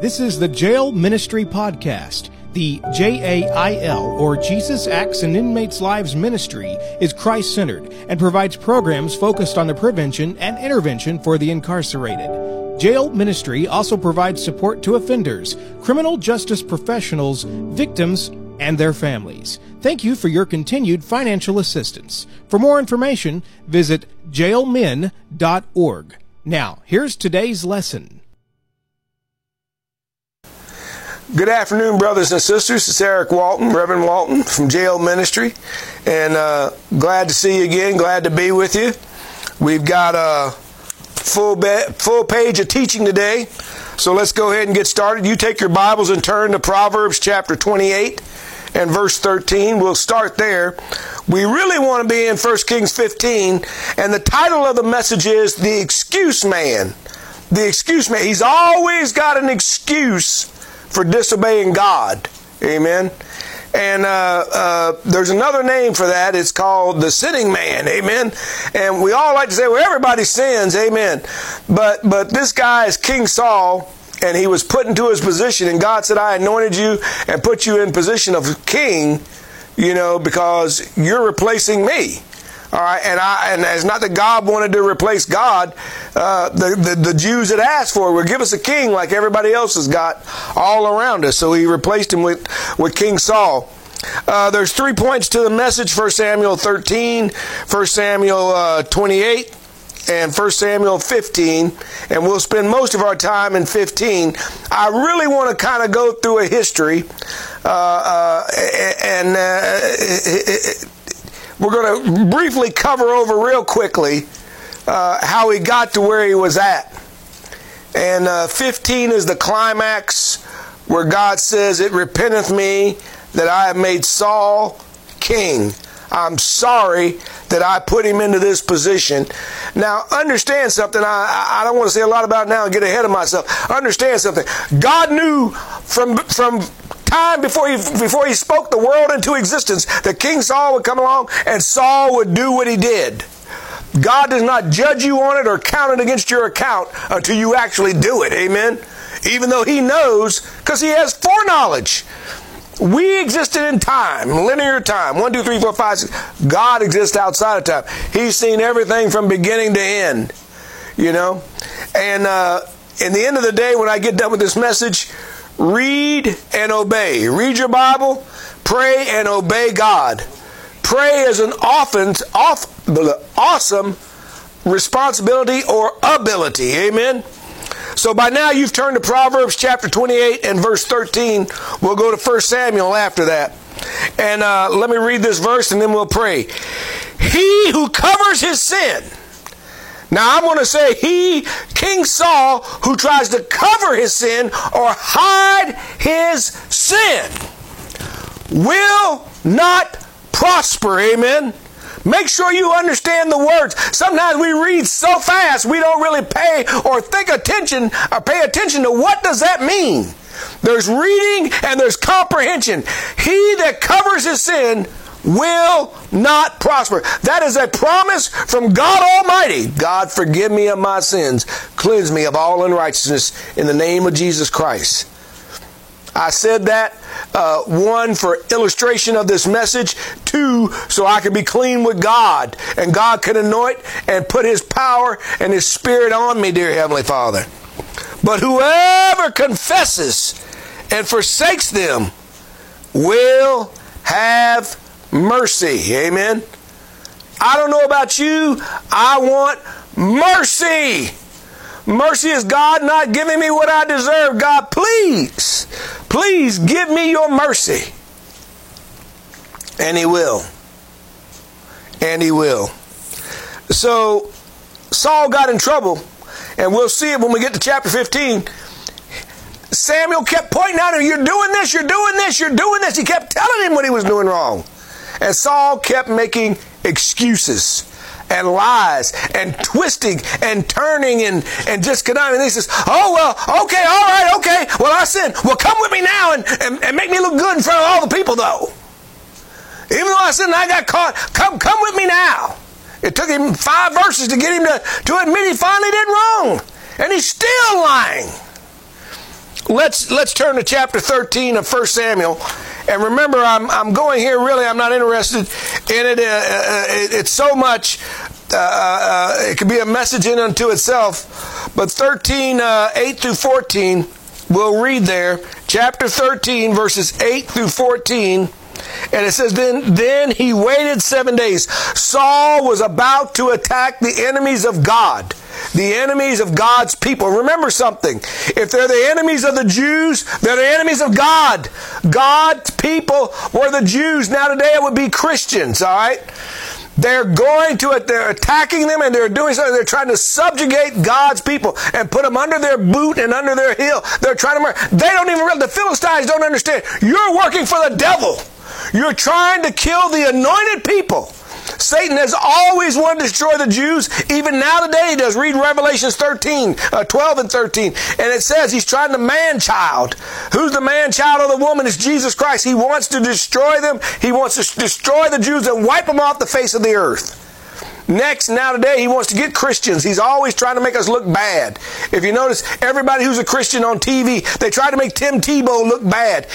This is the Jail Ministry Podcast. The JAIL, or Jesus Acts in Inmates' Lives Ministry, is Christ centered and provides programs focused on the prevention and intervention for the incarcerated. Jail Ministry also provides support to offenders, criminal justice professionals, victims, and their families. Thank you for your continued financial assistance. For more information, visit jailmin.org. Now, here's today's lesson. Good afternoon, brothers and sisters. It's Eric Walton, Reverend Walton from Jail Ministry, and uh, glad to see you again. Glad to be with you. We've got a full be- full page of teaching today, so let's go ahead and get started. You take your Bibles and turn to Proverbs chapter 28 and verse 13. We'll start there. We really want to be in 1 Kings 15, and the title of the message is The Excuse Man. The Excuse Man. He's always got an excuse for disobeying God. Amen. And uh, uh, there's another name for that. It's called the sinning man. Amen. And we all like to say, well, everybody sins. Amen. But but this guy is King Saul, and he was put into his position, and God said, I anointed you and put you in position of king. You know, because you're replacing me. All right, and I and it's not that God wanted to replace God. Uh, the, the the Jews had asked for, "Well, give us a king like everybody else has got all around us." So He replaced him with with King Saul. Uh, there's three points to the message: 1 Samuel 13, 1 Samuel uh, 28, and 1 Samuel 15, and we'll spend most of our time in 15. I really want to kind of go through a history, uh, uh and uh, we're going to briefly cover over real quickly uh, how he got to where he was at. And uh, 15 is the climax where God says, It repenteth me that I have made Saul king. I'm sorry that I put him into this position. Now, understand something. I, I don't want to say a lot about now and get ahead of myself. Understand something. God knew from, from time before he, before he spoke the world into existence that King Saul would come along and Saul would do what he did. God does not judge you on it or count it against your account until you actually do it. Amen. Even though he knows, because he has foreknowledge. We existed in time, linear time. One, two, three, four, five, six. God exists outside of time. He's seen everything from beginning to end. You know? And uh, in the end of the day, when I get done with this message, read and obey. Read your Bible, pray and obey God. Pray is an often, off, awesome responsibility or ability. Amen. So by now you've turned to Proverbs chapter 28 and verse 13. We'll go to 1 Samuel after that. And uh, let me read this verse and then we'll pray. He who covers his sin now I'm going to say he, King Saul, who tries to cover his sin or hide his sin, will not prosper. Amen. Make sure you understand the words. Sometimes we read so fast we don't really pay or think attention or pay attention to what does that mean. There's reading and there's comprehension. He that covers his sin will not prosper. That is a promise from God Almighty. God, forgive me of my sins. Cleanse me of all unrighteousness in the name of Jesus Christ. I said that, uh, one, for illustration of this message, two, so I can be clean with God and God can anoint and put His power and His Spirit on me, dear Heavenly Father. But whoever confesses and forsakes them will have mercy. Amen. I don't know about you. I want mercy. Mercy is God not giving me what I deserve. God, please, please give me your mercy. And He will. And He will. So Saul got in trouble, and we'll see it when we get to chapter 15. Samuel kept pointing out, You're doing this, you're doing this, you're doing this. He kept telling him what he was doing wrong. And Saul kept making excuses and lies and twisting and turning and, and just conniving. And he says, Oh, well, okay, all right, okay. Well, I sinned. Well, come with me now and, and, and make me look good in front of all the people, though. Even though I sinned I got caught, come, come with me now. It took him five verses to get him to, to admit he finally did wrong. And he's still lying. Let's let's turn to chapter 13 of 1 Samuel. And remember, I'm, I'm going here really, I'm not interested in it. Uh, uh, it it's so much, uh, uh, it could be a message in unto itself. But 13, uh, 8 through 14, we'll read there. Chapter 13, verses 8 through 14. And it says, then, then he waited seven days. Saul was about to attack the enemies of God the enemies of God's people. Remember something. If they're the enemies of the Jews, they're the enemies of God. God's people were the Jews. Now today it would be Christians, all right? They're going to it. They're attacking them and they're doing something. They're trying to subjugate God's people and put them under their boot and under their heel. They're trying to murder. They don't even realize, the Philistines don't understand. You're working for the devil. You're trying to kill the anointed people. Satan has always wanted to destroy the Jews. Even now today he does. Read Revelations 13, uh, 12 and 13. And it says he's trying to man child. Who's the man child of the woman? It's Jesus Christ. He wants to destroy them. He wants to destroy the Jews and wipe them off the face of the earth. Next, now today, he wants to get Christians. He's always trying to make us look bad. If you notice, everybody who's a Christian on TV, they try to make Tim Tebow look bad.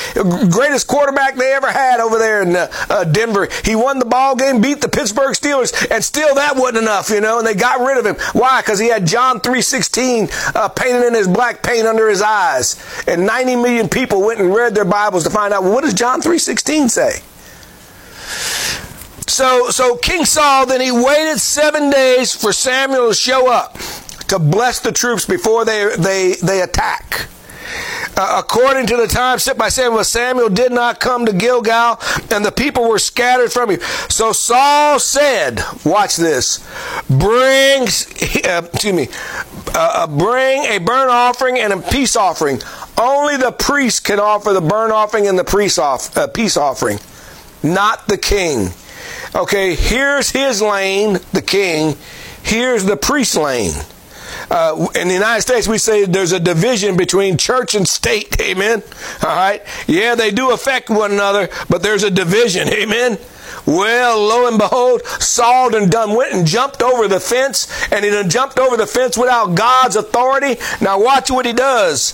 Greatest quarterback they ever had over there in uh, uh, Denver. He won the ball game, beat the Pittsburgh Steelers, and still that wasn't enough, you know, and they got rid of him. Why? Because he had John 3.16 uh, painted in his black paint under his eyes. And 90 million people went and read their Bibles to find out, well, what does John 3.16 say? So, so King Saul, then he waited seven days for Samuel to show up to bless the troops before they, they, they attack. Uh, according to the time set by Samuel, Samuel did not come to Gilgal, and the people were scattered from him. So Saul said, "Watch this: bring, uh, excuse me, uh, uh, bring a burnt offering and a peace offering. Only the priest can offer the burnt offering and the peace, off, uh, peace offering, not the king." Okay, here's his lane, the king. Here's the priest lane. Uh, in the United States, we say there's a division between church and state. Amen. All right. Yeah, they do affect one another, but there's a division. Amen. Well, lo and behold, Saul done, done went and jumped over the fence, and he done jumped over the fence without God's authority. Now watch what he does.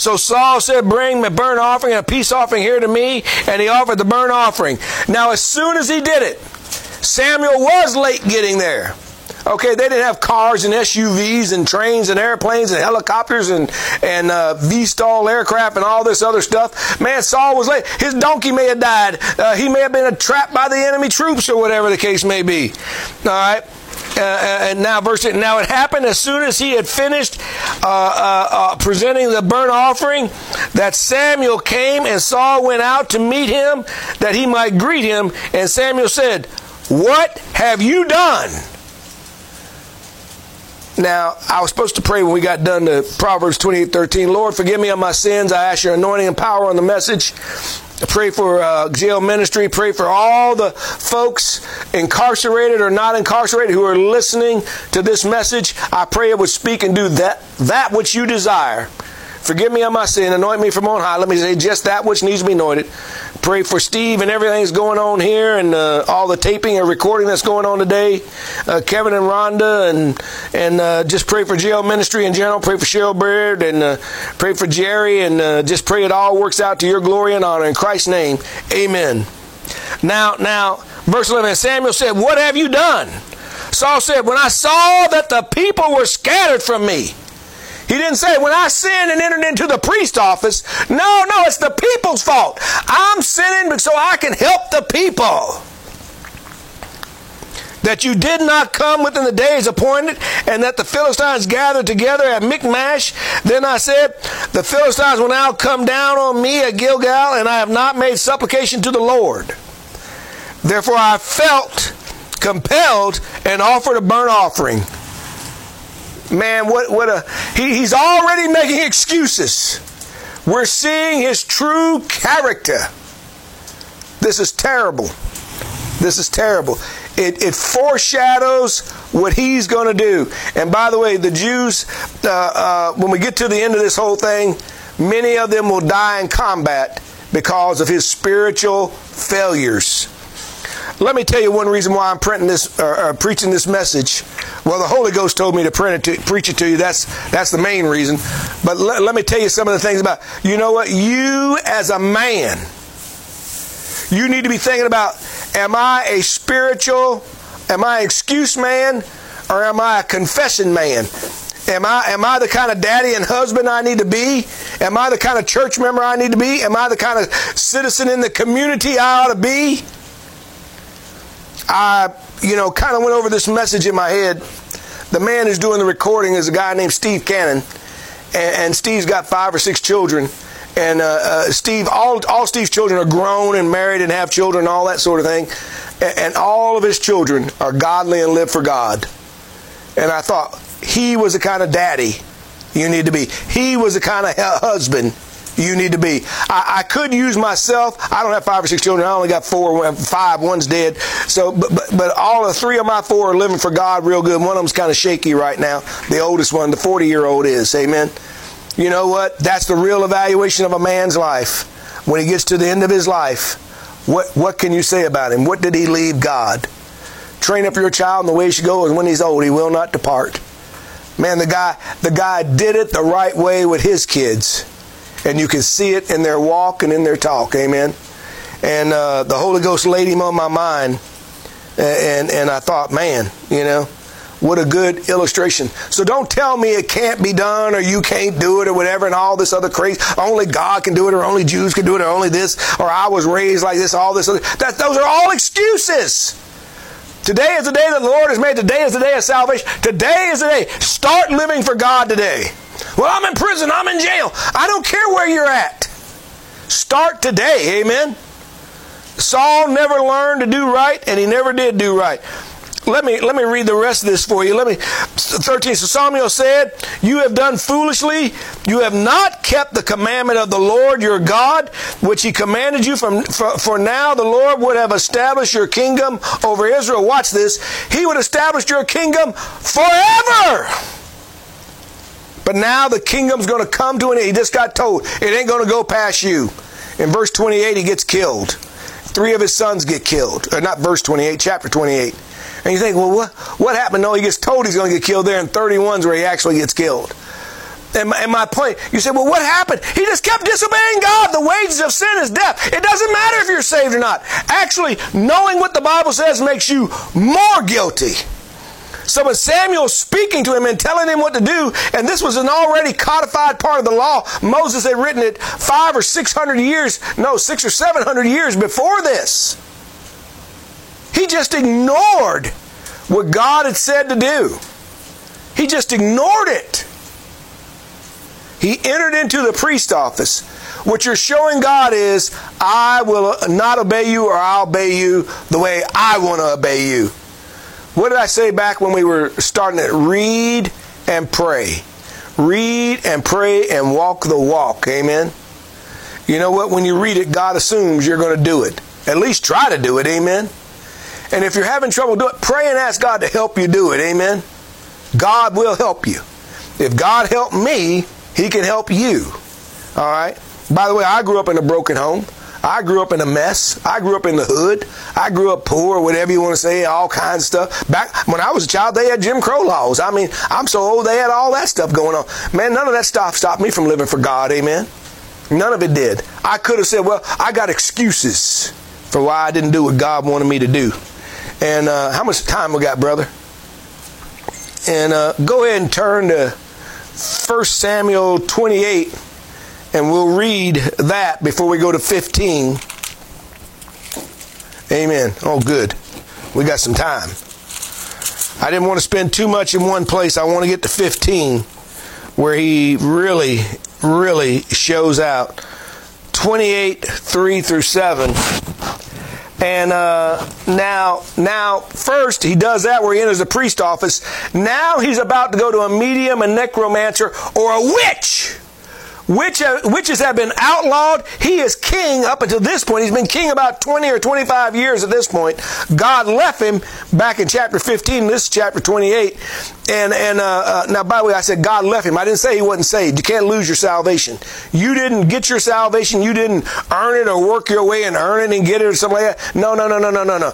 So Saul said, Bring a burnt offering and a peace offering here to me. And he offered the burnt offering. Now, as soon as he did it, Samuel was late getting there. Okay, they didn't have cars and SUVs and trains and airplanes and helicopters and and uh, V/STOL aircraft and all this other stuff. Man, Saul was late. His donkey may have died. Uh, he may have been trapped by the enemy troops or whatever the case may be. All right. Uh, uh, and now verse now it happened as soon as he had finished uh, uh, presenting the burnt offering that Samuel came and Saul went out to meet him that he might greet him and Samuel said what have you done now, I was supposed to pray when we got done to Proverbs 28 13. Lord, forgive me of my sins. I ask your anointing and power on the message. Pray for uh, jail ministry. Pray for all the folks incarcerated or not incarcerated who are listening to this message. I pray it would speak and do that, that which you desire. Forgive me of my sin. Anoint me from on high. Let me say just that which needs to be anointed. Pray for Steve and everything that's going on here and uh, all the taping and recording that's going on today. Uh, Kevin and Rhonda and and uh, just pray for jail ministry in general. Pray for Cheryl Baird and uh, pray for Jerry and uh, just pray it all works out to your glory and honor in Christ's name. Amen. Now, now, verse 11, Samuel said, What have you done? Saul said, When I saw that the people were scattered from me, he didn't say, when I sinned and entered into the priest office. No, no, it's the people's fault. I'm sinning so I can help the people. That you did not come within the days appointed, and that the Philistines gathered together at Michmash. Then I said, The Philistines will now come down on me at Gilgal, and I have not made supplication to the Lord. Therefore I felt compelled and offered a burnt offering man, what, what a, he, he's already making excuses. We're seeing his true character. This is terrible. This is terrible. It, it foreshadows what he's going to do. And by the way, the Jews, uh, uh, when we get to the end of this whole thing, many of them will die in combat because of his spiritual failures. Let me tell you one reason why I'm printing this, preaching this message Well, the Holy Ghost told me to, it to preach it to you. That's that's the main reason. But let, let me tell you some of the things about. You know what? You as a man, you need to be thinking about: Am I a spiritual? Am I an excuse man, or am I a confession man? Am I, am I the kind of daddy and husband I need to be? Am I the kind of church member I need to be? Am I the kind of citizen in the community I ought to be? I, you know, kind of went over this message in my head. The man who's doing the recording is a guy named Steve Cannon, and, and Steve's got five or six children. And uh, uh, Steve, all all Steve's children are grown and married and have children, and all that sort of thing. And, and all of his children are godly and live for God. And I thought he was the kind of daddy you need to be. He was the kind of husband you need to be. I, I, could use myself. I don't have five or six children. I only got four, five. One's dead. So, but, but, but all the three of my four are living for God real good. One of them's kind of shaky right now. The oldest one, the 40 year old, is. Amen. You know what? That's the real evaluation of a man's life. When he gets to the end of his life, what, what can you say about him? What did he leave God? Train up your child in the way he should go, and when he's old, he will not depart. Man, the guy, the guy did it the right way with his kids and you can see it in their walk and in their talk. Amen. And uh, the Holy Ghost laid him on my mind, and and I thought, man, you know, what a good illustration. So don't tell me it can't be done, or you can't do it, or whatever, and all this other crazy. Only God can do it, or only Jews can do it, or only this, or I was raised like this, all this. Other. That those are all excuses. Today is the day that the Lord has made. Today is the day of salvation. Today is the day. Start living for God today. Well, I'm in prison. I'm in jail. I don't care where you're at. Start today. Amen. Saul never learned to do right, and he never did do right. Let me let me read the rest of this for you. Let me 13. So Samuel said, You have done foolishly. You have not kept the commandment of the Lord your God, which he commanded you from for, for now the Lord would have established your kingdom over Israel. Watch this. He would establish your kingdom forever. But now the kingdom's going to come to an end. He just got told it ain't going to go past you. In verse 28, he gets killed. Three of his sons get killed. Or not verse 28, chapter 28. And you think, well, what, what happened? No, he gets told he's going to get killed there, and 31's where he actually gets killed. And my, and my, point, you say, well, what happened? He just kept disobeying God. The wages of sin is death. It doesn't matter if you're saved or not. Actually, knowing what the Bible says makes you more guilty. So when Samuel's speaking to him and telling him what to do, and this was an already codified part of the law, Moses had written it five or six hundred years, no, six or seven hundred years before this. He just ignored what God had said to do. He just ignored it. He entered into the priest office. What you're showing God is, I will not obey you or I'll obey you the way I want to obey you. What did I say back when we were starting it? Read and pray. Read and pray and walk the walk. Amen. You know what? When you read it, God assumes you're going to do it. At least try to do it. Amen. And if you're having trouble doing it, pray and ask God to help you do it. Amen. God will help you. If God helped me, He can help you. All right. By the way, I grew up in a broken home. I grew up in a mess. I grew up in the hood. I grew up poor, whatever you want to say, all kinds of stuff. Back when I was a child, they had Jim Crow laws. I mean, I'm so old, they had all that stuff going on. Man, none of that stuff stopped me from living for God. Amen. None of it did. I could have said, well, I got excuses for why I didn't do what God wanted me to do. And uh, how much time we got, brother? And uh, go ahead and turn to 1 Samuel 28 and we'll read that before we go to 15. Amen. Oh, good. We got some time. I didn't want to spend too much in one place. I want to get to 15, where he really, really shows out. 28, 3 through 7. And uh, now, now, first he does that where he enters the priest office. Now he's about to go to a medium, a necromancer, or a witch Witch, uh, witches have been outlawed. He is king up until this point. He's been king about 20 or 25 years at this point. God left him back in chapter 15. This is chapter 28. And, and uh, uh, now, by the way, I said God left him. I didn't say he wasn't saved. You can't lose your salvation. You didn't get your salvation. You didn't earn it or work your way and earn it and get it or something like that. No, no, no, no, no, no, no.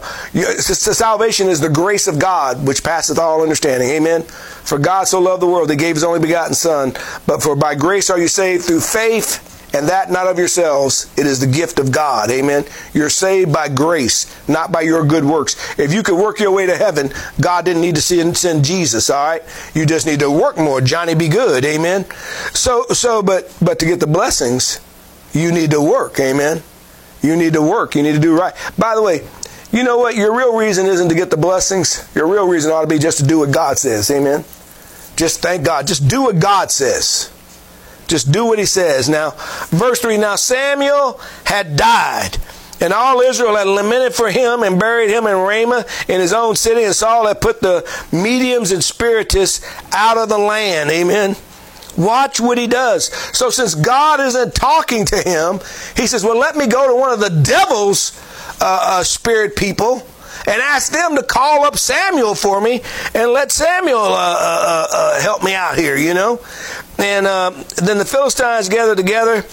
Salvation is the grace of God which passeth all understanding. Amen. For God so loved the world, He gave His only begotten Son. But for by grace are you saved through faith, and that not of yourselves. It is the gift of God. Amen. You're saved by grace, not by your good works. If you could work your way to heaven, God didn't need to send, Jesus. All right. You just need to work more. Johnny be good. Amen. So, so, but, but to get the blessings, you need to work. Amen. You need to work. You need to do right. By the way, you know what? Your real reason isn't to get the blessings. Your real reason ought to be just to do what God says. Amen. Just thank God. Just do what God says. Just do what he says. Now, verse 3 Now Samuel had died, and all Israel had lamented for him and buried him in Ramah in his own city, and Saul had put the mediums and spiritists out of the land. Amen. Watch what he does. So, since God isn't talking to him, he says, Well, let me go to one of the devil's uh, uh, spirit people and ask them to call up Samuel for me and let Samuel uh, uh, uh help me out here, you know? And uh, then the Philistines gathered together.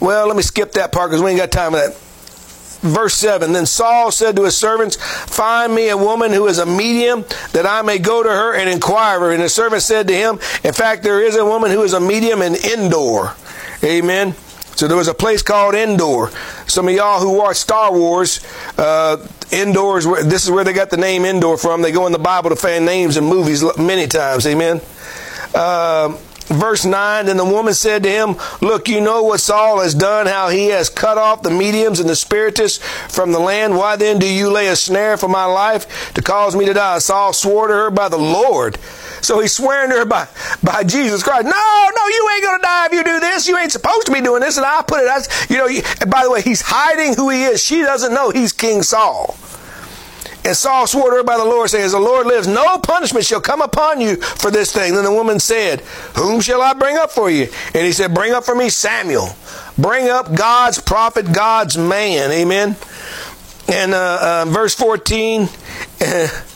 Well, let me skip that part because we ain't got time for that. Verse 7 Then Saul said to his servants, Find me a woman who is a medium, that I may go to her and inquire her. And the servant said to him, In fact, there is a woman who is a medium in Endor. Amen. So there was a place called Endor. Some of y'all who watch Star Wars, uh, Endor is where, this is where they got the name Endor from. They go in the Bible to find names in movies many times. Amen. Uh, verse 9 Then the woman said to him, Look, you know what Saul has done, how he has cut off the mediums and the spiritists from the land. Why then do you lay a snare for my life to cause me to die? Saul swore to her by the Lord so he's swearing to her by, by Jesus Christ. No, no, you ain't going to die if you do this. You ain't supposed to be doing this. And I put it as, you know, by the way, he's hiding who he is. She doesn't know he's King Saul. And Saul swore to her by the Lord, saying, As the Lord lives, no punishment shall come upon you for this thing. Then the woman said, Whom shall I bring up for you? And he said, Bring up for me Samuel. Bring up God's prophet, God's man. Amen. And uh, uh, verse 14.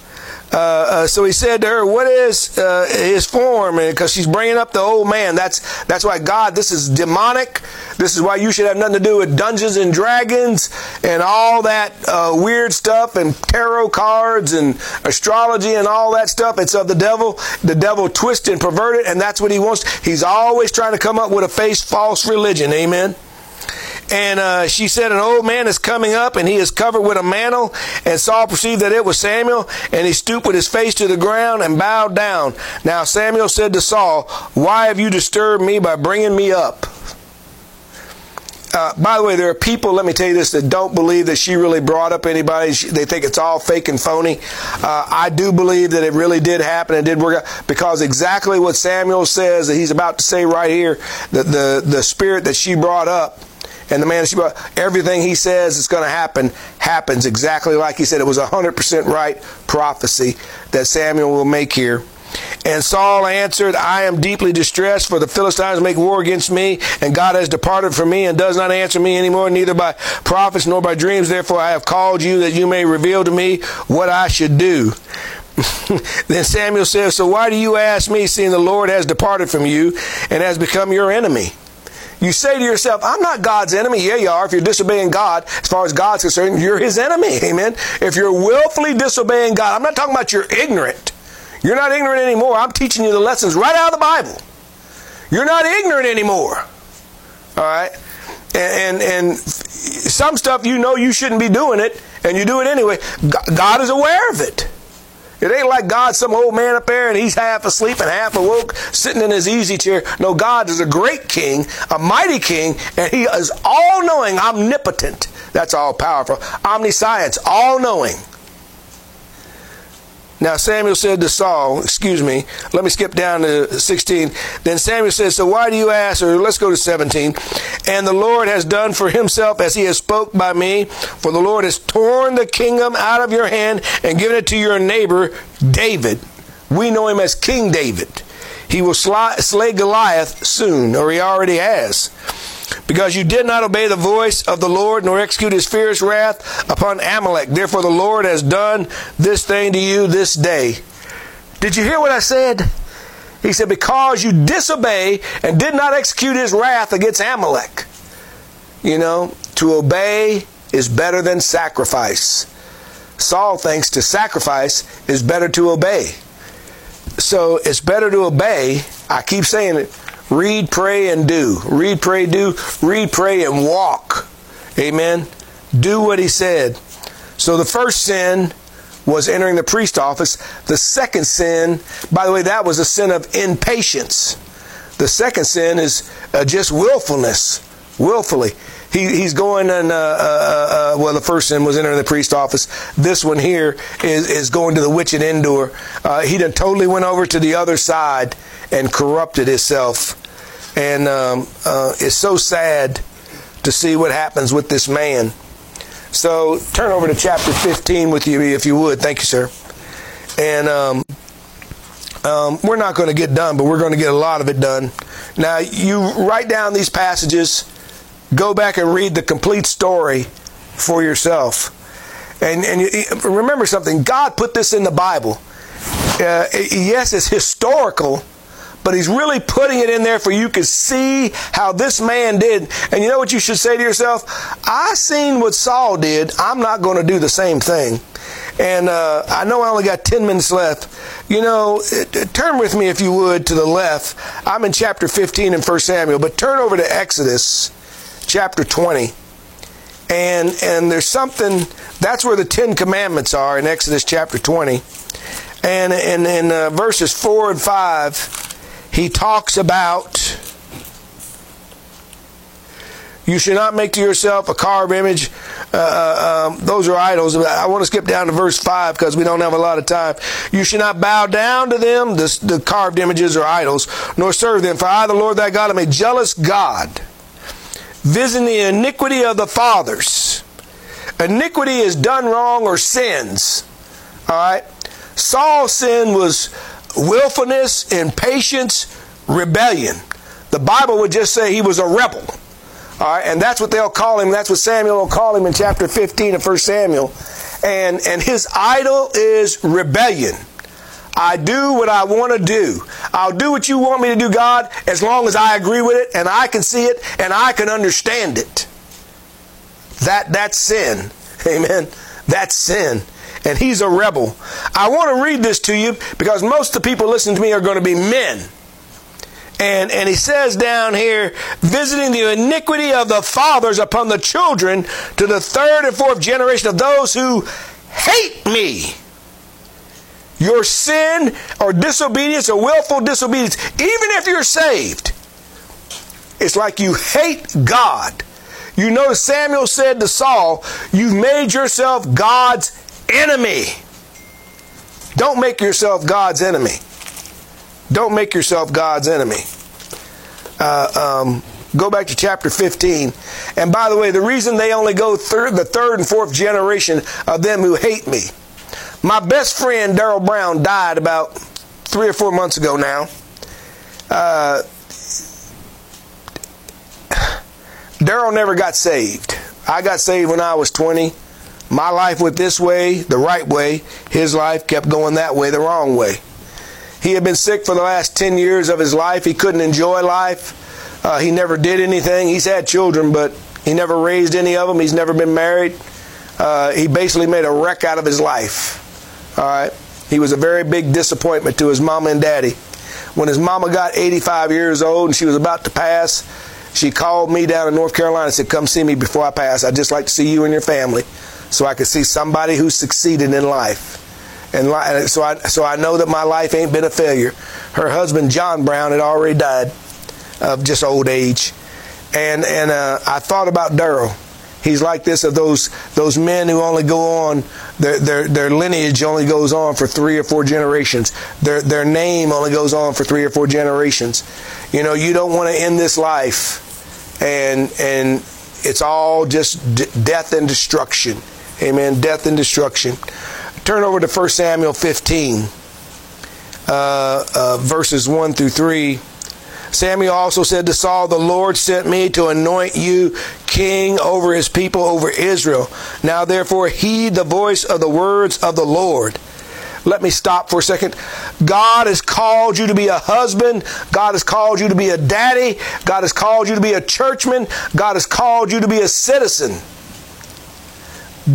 Uh, uh, so he said to her, "What is uh, his form?" Because she's bringing up the old man. That's that's why God. This is demonic. This is why you should have nothing to do with Dungeons and Dragons and all that uh, weird stuff and tarot cards and astrology and all that stuff. It's of the devil. The devil twists and pervert it, and that's what he wants. He's always trying to come up with a face false religion. Amen. And uh, she said, An old man is coming up, and he is covered with a mantle. And Saul perceived that it was Samuel, and he stooped with his face to the ground and bowed down. Now Samuel said to Saul, Why have you disturbed me by bringing me up? Uh, by the way, there are people, let me tell you this, that don't believe that she really brought up anybody. They think it's all fake and phony. Uh, I do believe that it really did happen and did work out because exactly what Samuel says that he's about to say right here, that the, the spirit that she brought up and the man everything he says is going to happen happens exactly like he said. It was a 100% right prophecy that Samuel will make here. And Saul answered, I am deeply distressed, for the Philistines make war against me, and God has departed from me and does not answer me anymore, neither by prophets nor by dreams. Therefore I have called you that you may reveal to me what I should do. then Samuel says, So why do you ask me, seeing the Lord has departed from you and has become your enemy? You say to yourself, I'm not God's enemy. Yeah, you are. If you're disobeying God, as far as God's concerned, you're his enemy. Amen. If you're willfully disobeying God, I'm not talking about you're ignorant. You're not ignorant anymore. I'm teaching you the lessons right out of the Bible. You're not ignorant anymore. All right? And, and, and some stuff you know you shouldn't be doing it, and you do it anyway. God is aware of it. It ain't like God's some old man up there and he's half asleep and half awoke, sitting in his easy chair. No, God is a great king, a mighty king, and he is all knowing, omnipotent. That's all powerful. Omniscience, all knowing. Now Samuel said to Saul, excuse me, let me skip down to 16. Then Samuel said, So why do you ask? Or let's go to 17. And the Lord has done for himself as he has spoke by me. For the Lord has torn the kingdom out of your hand and given it to your neighbor David. We know him as King David. he will slay Goliath soon, or he already has. Because you did not obey the voice of the Lord, nor execute his fierce wrath upon Amalek. Therefore the Lord has done this thing to you this day. Did you hear what I said? He said, Because you disobey and did not execute his wrath against Amalek. You know, to obey is better than sacrifice. Saul thinks to sacrifice is better to obey. So it's better to obey. I keep saying it. Read, pray, and do. Read, pray, do. Read, pray, and walk. Amen. Do what he said. So the first sin was entering the priest office. The second sin, by the way, that was a sin of impatience. The second sin is uh, just willfulness, willfully. He, he's going and, uh, uh, uh, well, the first sin was entering the priest's office. This one here is, is going to the witch at Endor. Uh, he done totally went over to the other side and corrupted himself. And um, uh, it's so sad to see what happens with this man. So turn over to chapter 15 with you, if you would. Thank you, sir. And um, um, we're not going to get done, but we're going to get a lot of it done. Now, you write down these passages, go back and read the complete story for yourself. And, and remember something God put this in the Bible. Uh, yes, it's historical but he's really putting it in there for you to see how this man did. And you know what you should say to yourself? I seen what Saul did. I'm not going to do the same thing. And uh, I know I only got 10 minutes left. You know, turn with me, if you would, to the left. I'm in chapter 15 in 1 Samuel, but turn over to Exodus chapter 20. And, and there's something, that's where the Ten Commandments are in Exodus chapter 20. And in, in uh, verses 4 and 5, he talks about you should not make to yourself a carved image. Uh, uh, um, those are idols. I want to skip down to verse 5 because we don't have a lot of time. You should not bow down to them, the, the carved images or idols, nor serve them. For I, the Lord thy God, am a jealous God, visiting the iniquity of the fathers. Iniquity is done wrong or sins. All right? Saul's sin was willfulness, impatience, rebellion. The Bible would just say he was a rebel. All right, and that's what they'll call him. That's what Samuel will call him in chapter 15 of 1 Samuel. And, and his idol is rebellion. I do what I want to do. I'll do what you want me to do, God, as long as I agree with it and I can see it and I can understand it. That that's sin. Amen. That's sin and he's a rebel. I want to read this to you because most of the people listening to me are going to be men. And, and he says down here, visiting the iniquity of the fathers upon the children to the third and fourth generation of those who hate me. Your sin or disobedience or willful disobedience, even if you're saved, it's like you hate God. You know, Samuel said to Saul, You've made yourself God's enemy. Don't make yourself God's enemy. Don't make yourself God's enemy. Uh, um, go back to chapter 15. And by the way, the reason they only go through the third and fourth generation of them who hate me. My best friend, Daryl Brown, died about three or four months ago now. Uh, Daryl never got saved. I got saved when I was 20. My life went this way, the right way. His life kept going that way, the wrong way. He had been sick for the last 10 years of his life. He couldn't enjoy life. Uh, he never did anything. He's had children, but he never raised any of them. He's never been married. Uh, he basically made a wreck out of his life. All right. He was a very big disappointment to his mama and daddy. When his mama got 85 years old and she was about to pass, she called me down in North Carolina and said, Come see me before I pass. I'd just like to see you and your family so I could see somebody who succeeded in life. And so I, so I know that my life ain't been a failure. Her husband, John Brown, had already died of just old age. And, and uh, I thought about Daryl. He's like this of those those men who only go on their, their their lineage only goes on for three or four generations. Their their name only goes on for three or four generations. You know, you don't want to end this life and and it's all just d- death and destruction. Amen. Death and destruction. Turn over to 1 Samuel 15. uh, uh, verses 1 through 3. Samuel also said to Saul, The Lord sent me to anoint you king over his people, over Israel. Now therefore heed the voice of the words of the Lord. Let me stop for a second. God has called you to be a husband. God has called you to be a daddy. God has called you to be a churchman. God has called you to be a citizen.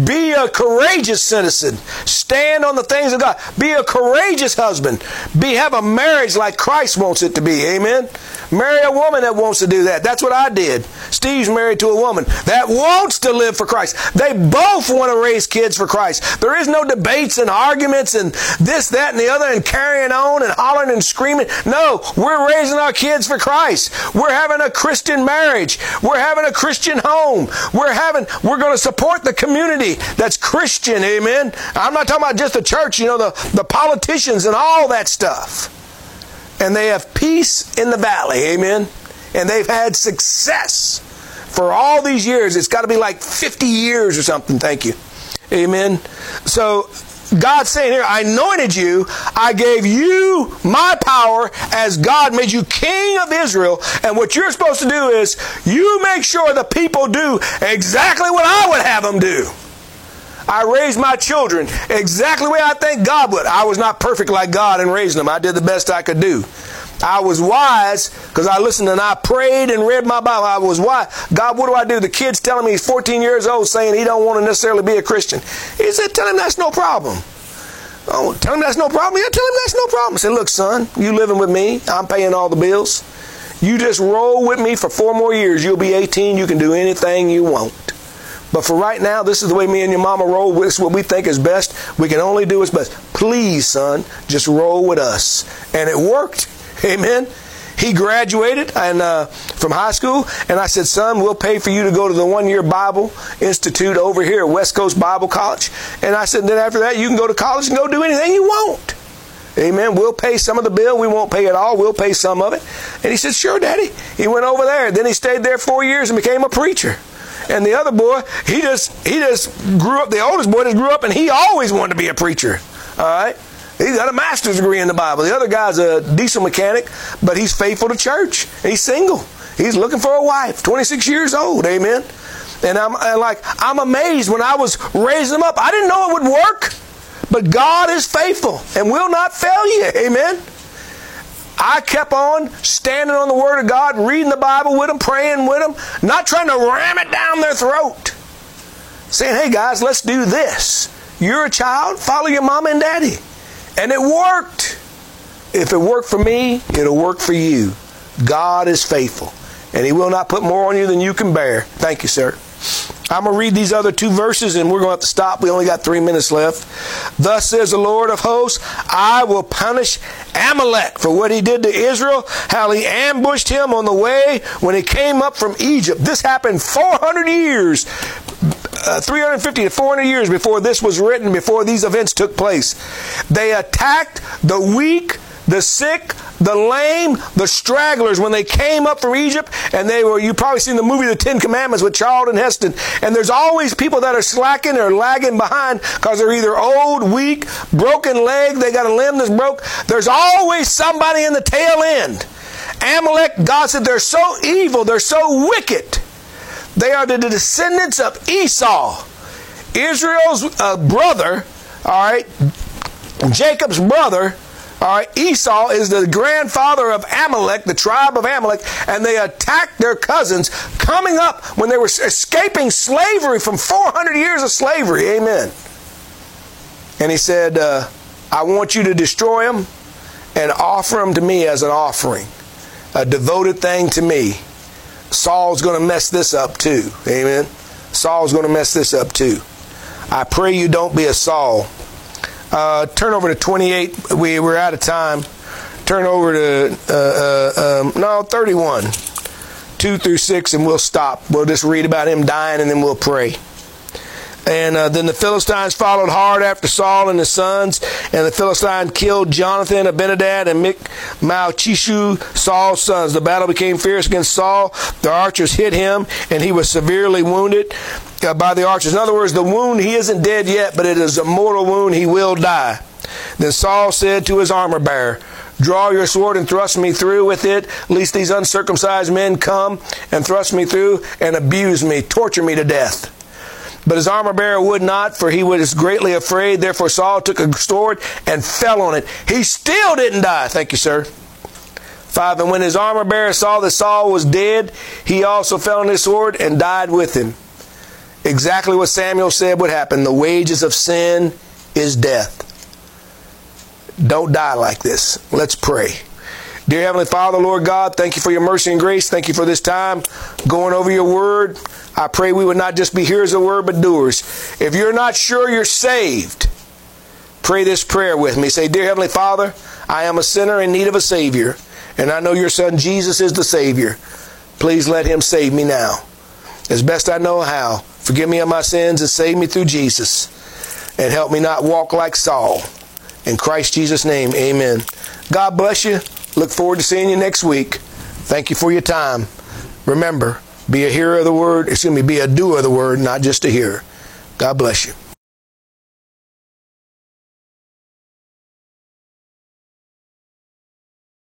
Be a courageous citizen. Stand on the things of God. Be a courageous husband. Be have a marriage like Christ wants it to be. Amen. Marry a woman that wants to do that. That's what I did. Steve's married to a woman that wants to live for Christ. They both want to raise kids for Christ. There is no debates and arguments and this, that, and the other and carrying on and hollering and screaming. No, we're raising our kids for Christ. We're having a Christian marriage. We're having a Christian home. We're having, we're going to support the community that's Christian. Amen. I'm not talking about just the church, you know, the, the politicians and all that stuff and they have peace in the valley. Amen. And they've had success for all these years. It's got to be like 50 years or something. Thank you. Amen. So God's saying here, I anointed you, I gave you my power as God made you king of Israel. And what you're supposed to do is you make sure the people do exactly what I would have them do. I raised my children exactly the way I think God would. I was not perfect like God in raising them. I did the best I could do. I was wise because I listened and I prayed and read my Bible. I was wise. God, what do I do? The kid's telling me he's 14 years old saying he don't want to necessarily be a Christian. He said, tell him that's no problem. Oh, tell him that's no problem. Yeah, tell him that's no problem. I said, look, son, you living with me. I'm paying all the bills. You just roll with me for four more years. You'll be 18. You can do anything you want. But for right now, this is the way me and your mama roll. This is what we think is best. We can only do what's best. Please, son, just roll with us. And it worked. Amen. He graduated and uh, from high school, and I said, "Son, we'll pay for you to go to the one-year Bible Institute over here at West Coast Bible College." And I said, "Then after that, you can go to college and go do anything you want." Amen. We'll pay some of the bill. We won't pay it all. We'll pay some of it. And he said, "Sure, Daddy." He went over there. Then he stayed there four years and became a preacher. And the other boy, he just he just grew up. The oldest boy just grew up, and he always wanted to be a preacher. All right. He's got a master's degree in the Bible. The other guy's a diesel mechanic, but he's faithful to church. He's single. He's looking for a wife. 26 years old. Amen. And I'm and like I'm amazed when I was raising them up. I didn't know it would work, but God is faithful and will not fail you. Amen. I kept on standing on the Word of God, reading the Bible with them, praying with them, not trying to ram it down their throat. Saying, hey guys, let's do this. You're a child, follow your mama and daddy. And it worked. If it worked for me, it'll work for you. God is faithful, and He will not put more on you than you can bear. Thank you, sir. I'm going to read these other two verses and we're going to have to stop. We only got three minutes left. Thus says the Lord of hosts, I will punish Amalek for what he did to Israel, how he ambushed him on the way when he came up from Egypt. This happened 400 years, uh, 350 to 400 years before this was written, before these events took place. They attacked the weak, the sick, the lame, the stragglers when they came up from Egypt and they were, you probably seen the movie The Ten Commandments with Charlton Heston. And there's always people that are slacking or lagging behind because they're either old, weak, broken leg, they got a limb that's broke. There's always somebody in the tail end. Amalek, God said they're so evil, they're so wicked. They are the descendants of Esau, Israel's uh, brother, all right, Jacob's brother all right, Esau is the grandfather of Amalek, the tribe of Amalek, and they attacked their cousins coming up when they were escaping slavery from 400 years of slavery. Amen. And he said, uh, I want you to destroy them and offer them to me as an offering, a devoted thing to me. Saul's going to mess this up too. Amen. Saul's going to mess this up too. I pray you don't be a Saul uh, turn over to 28. We, we're out of time. Turn over to, uh, uh, um, no, 31. 2 through 6, and we'll stop. We'll just read about him dying, and then we'll pray. And uh, then the Philistines followed hard after Saul and his sons, and the Philistines killed Jonathan, Abinadab, and Malchishua, Saul's sons. The battle became fierce against Saul. The archers hit him, and he was severely wounded uh, by the archers. In other words, the wound, he isn't dead yet, but it is a mortal wound. He will die. Then Saul said to his armor bearer, Draw your sword and thrust me through with it, lest these uncircumcised men come and thrust me through and abuse me, torture me to death. But his armor bearer would not, for he was greatly afraid. Therefore Saul took a sword and fell on it. He still didn't die. Thank you, sir. 5. And when his armor bearer saw that Saul was dead, he also fell on his sword and died with him. Exactly what Samuel said would happen. The wages of sin is death. Don't die like this. Let's pray. Dear Heavenly Father, Lord God, thank you for your mercy and grace. Thank you for this time going over your word. I pray we would not just be hearers of the word, but doers. If you're not sure you're saved, pray this prayer with me. Say, Dear Heavenly Father, I am a sinner in need of a Savior, and I know your Son Jesus is the Savior. Please let him save me now. As best I know how, forgive me of my sins and save me through Jesus. And help me not walk like Saul. In Christ Jesus' name, amen. God bless you. Look forward to seeing you next week. Thank you for your time. Remember, be a hearer of the word, excuse me, be a doer of the word, not just a hearer. God bless you.